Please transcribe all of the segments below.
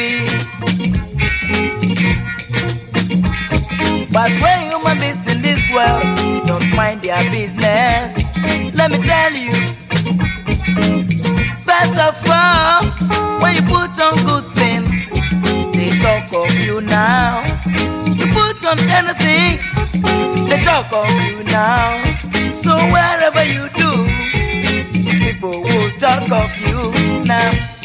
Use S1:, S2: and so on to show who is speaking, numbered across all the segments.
S1: be. But when human beings in this world don't mind their business, let me tell you. First of all, when you put on good things, they talk of you now. You put on anything, they talk of you now. So wherever you do, people will talk of you now.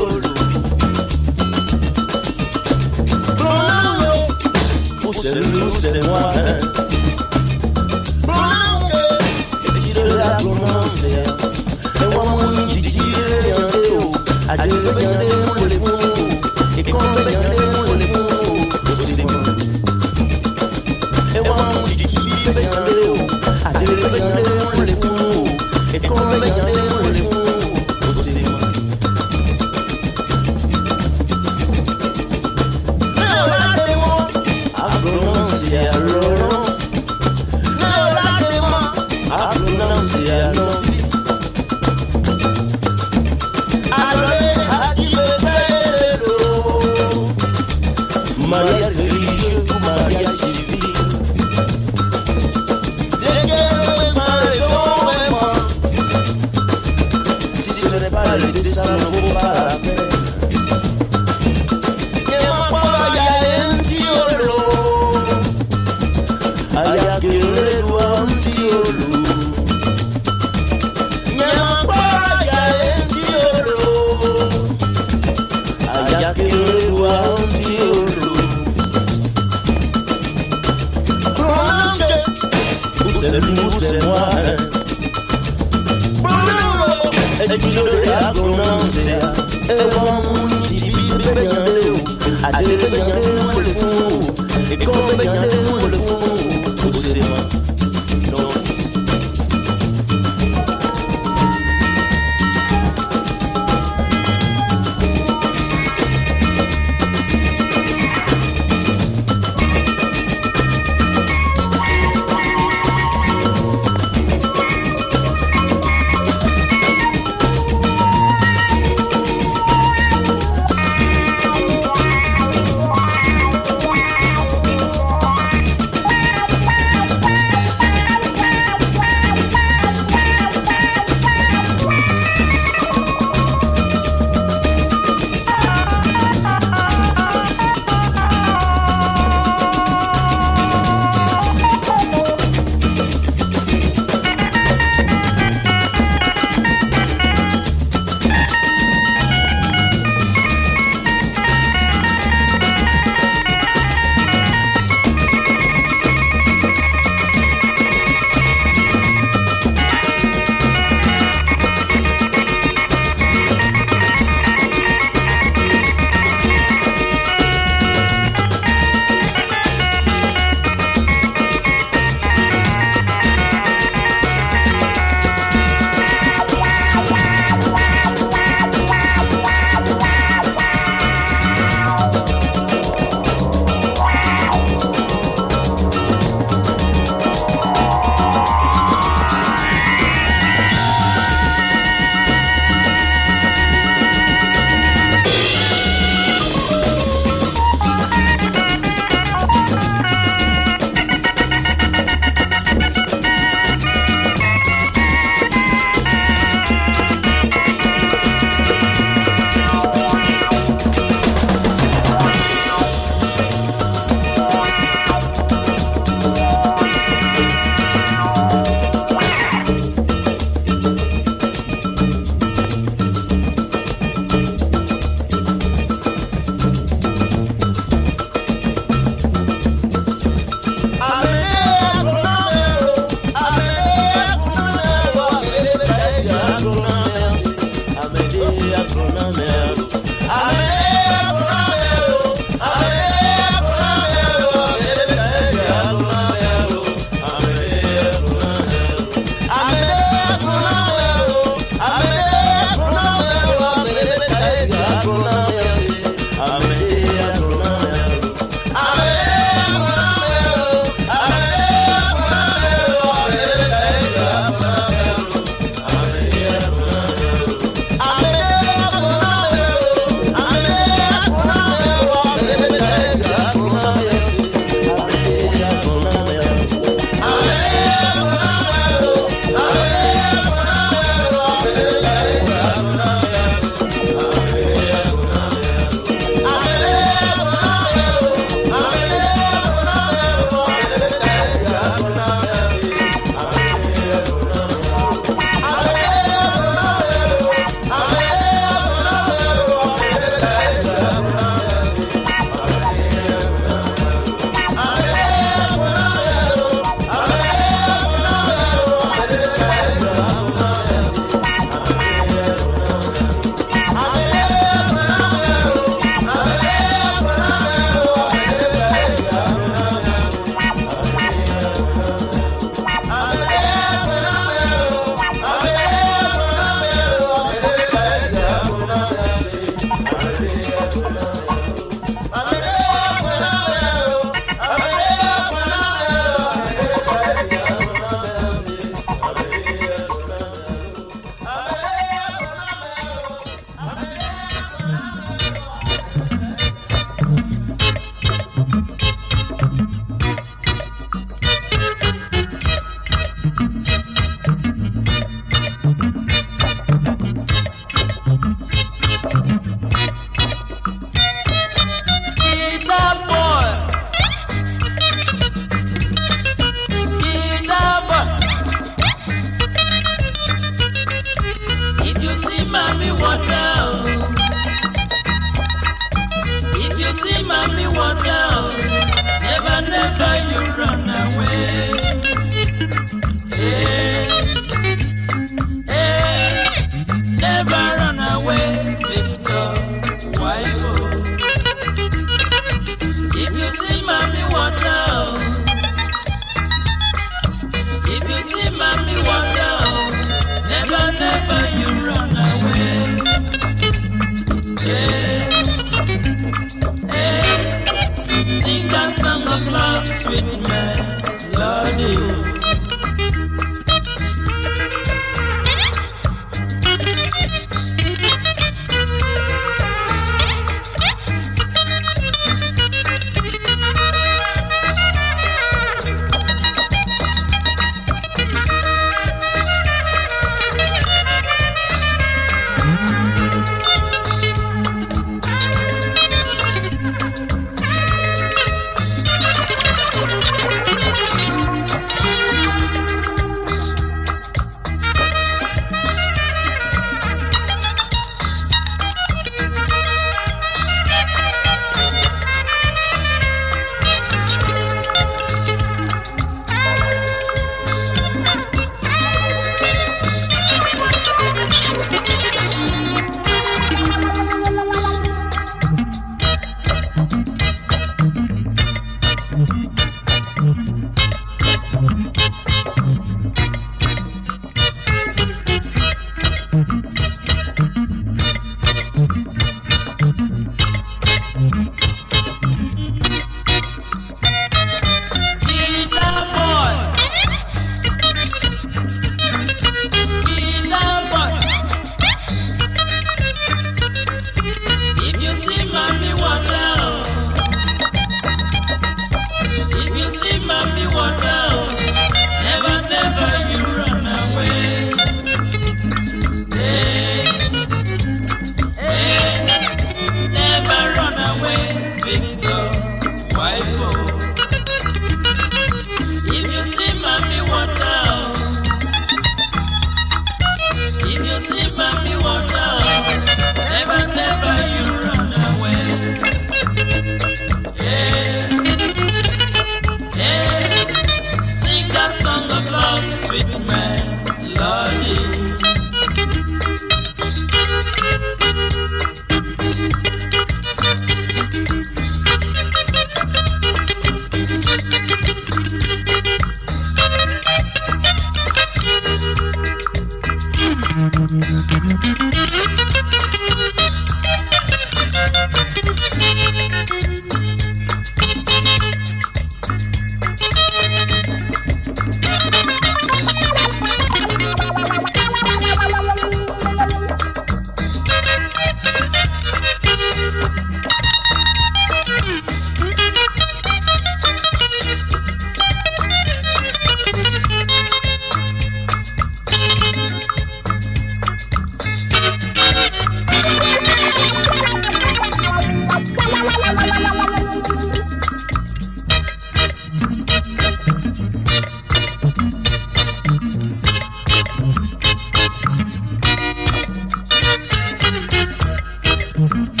S2: Mm-hmm.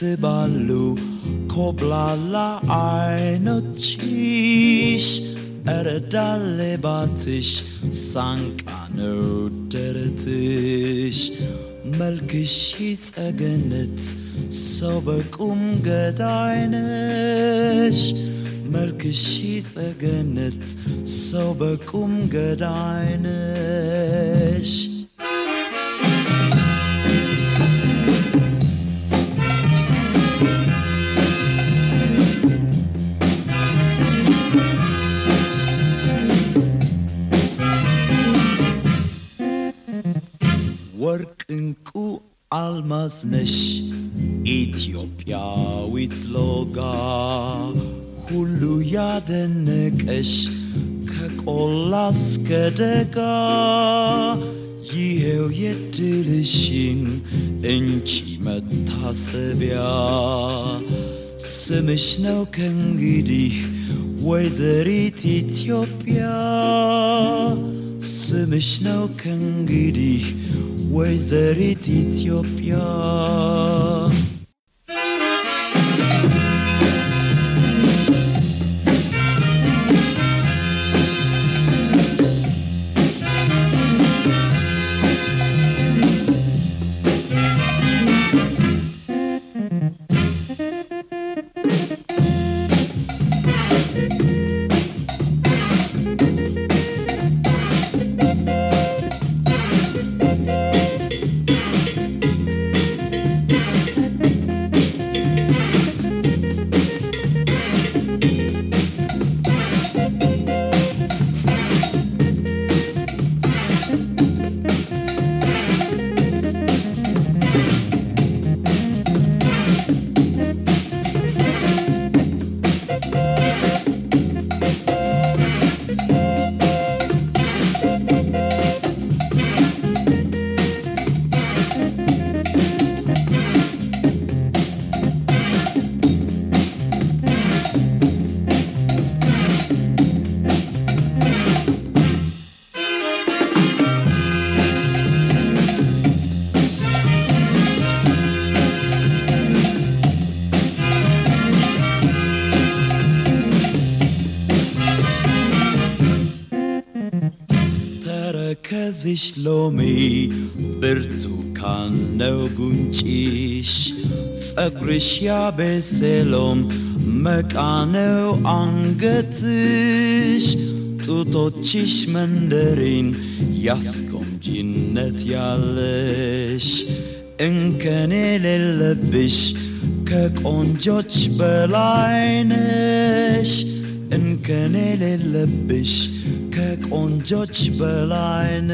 S2: ከሩቅ ይስባሉ ኮብላላ አይኖችሽ እረዳሌ ባትሽ ሳንቃ ነው ደረትሽ መልክሽ ጸገነት ሰው በቁም ገዳይነሽ መልክሽ ጸገነት ሰው በቁም ገዳይነሽ ወርቅ እንቁ አልማዝ ነሽ ኢትዮጵያዊት ሎጋ ሁሉ ያደነቀሽ ከቆላ እስከ ደጋ ይሄው የድልሽን እንቺ መታሰቢያ ስምሽ ነው ከእንግዲህ ወይዘሪት ኢትዮጵያ ስምሽ ነው ከእንግዲህ ወይዘሪት ኢትዮጵያ ተረከዝሽ ሎሚ ብርቱካን ነው ጉንጭሽ ጸጉርሽ ያቤሴሎም መቃ ነው አንገትሽ ጡቶችሽ መንደሪን ያስጎምጂነት ያለሽ እንከን የሌለብሽ ከቆንጆች በላይነሽ እንከን የሌለብሽ
S3: erkek on judge belaynes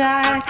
S3: voice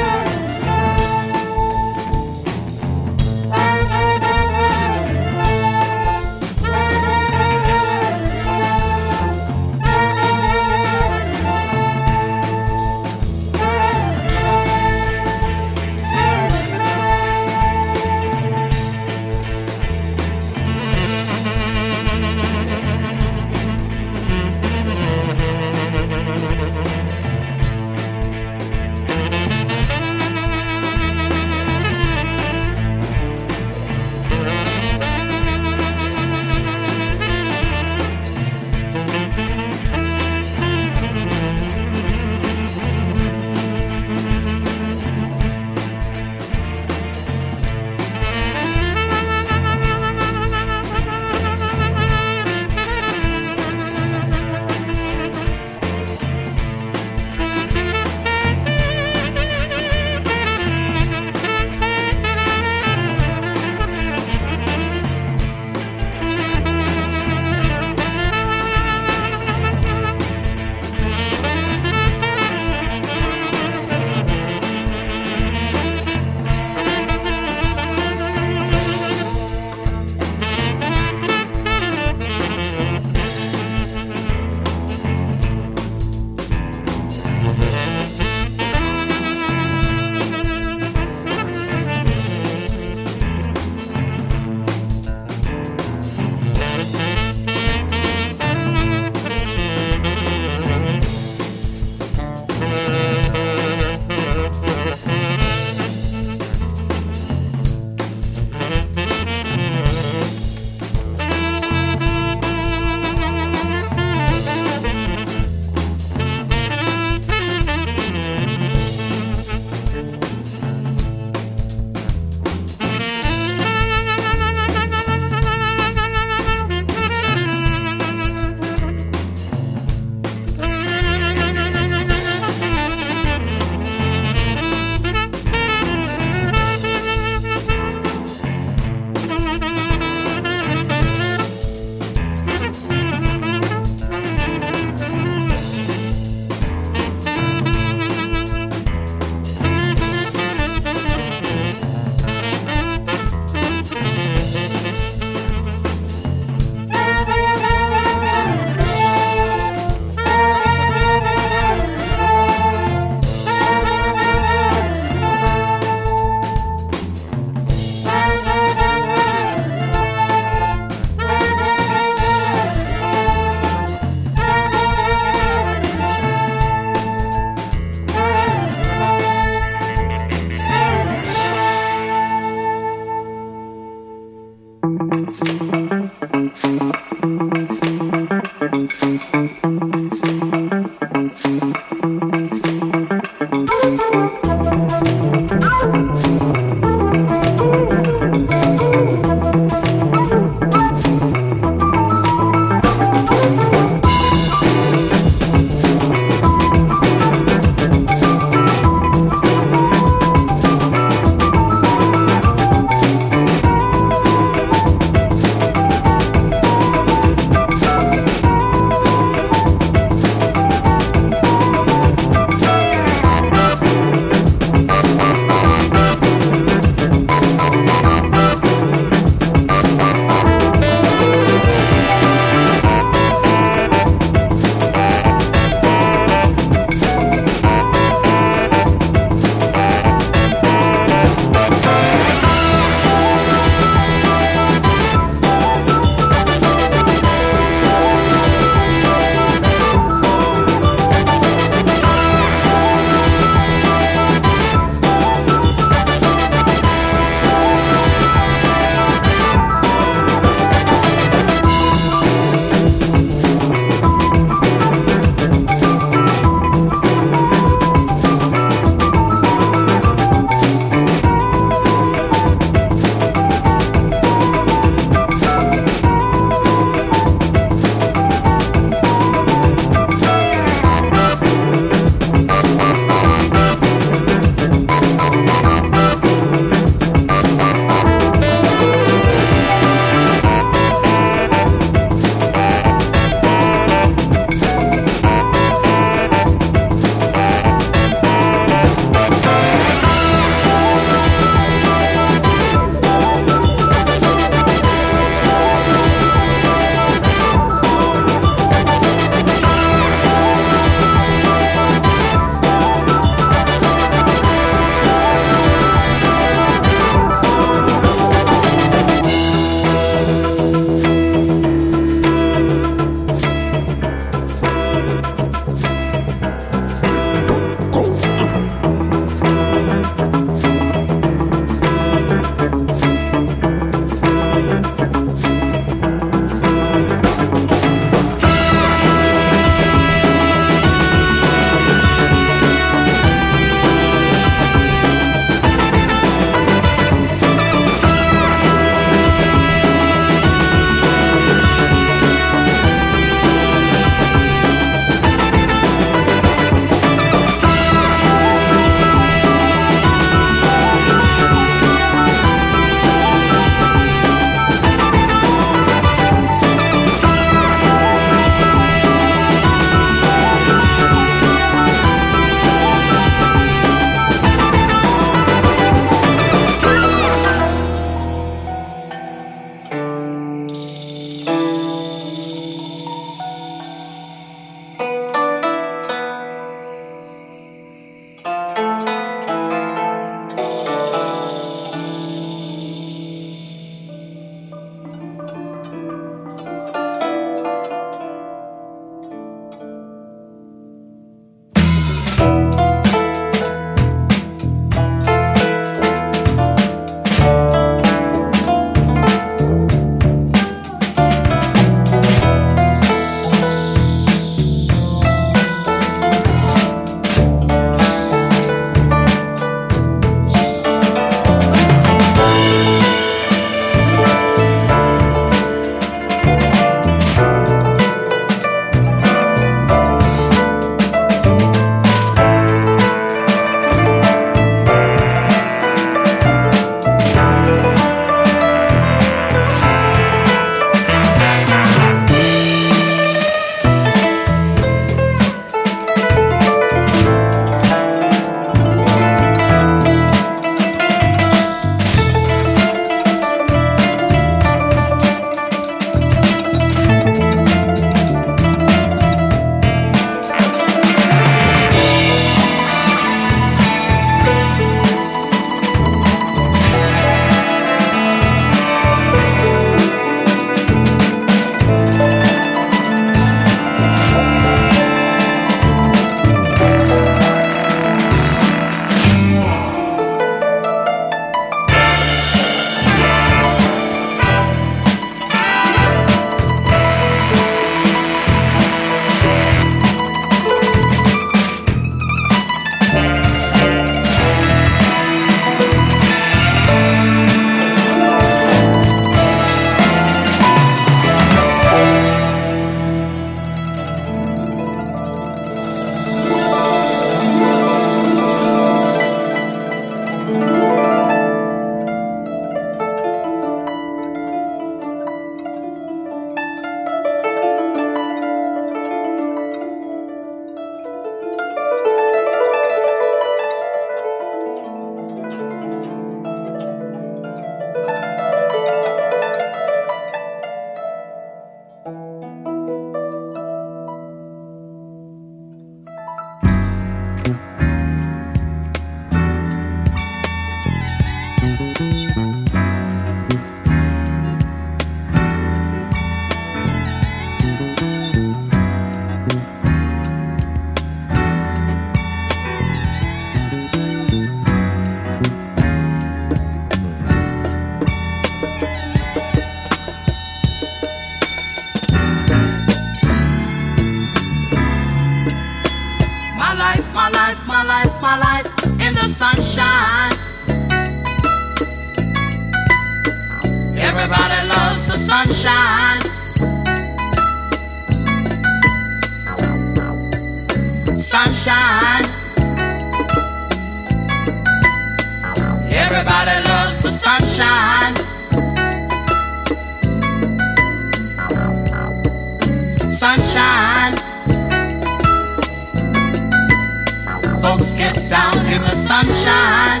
S3: get down in the
S4: sunshine.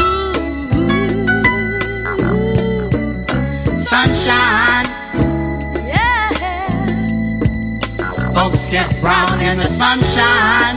S4: ooh, Sunshine.
S1: Yeah.
S4: Folks get brown in the sunshine.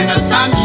S4: In the sunshine.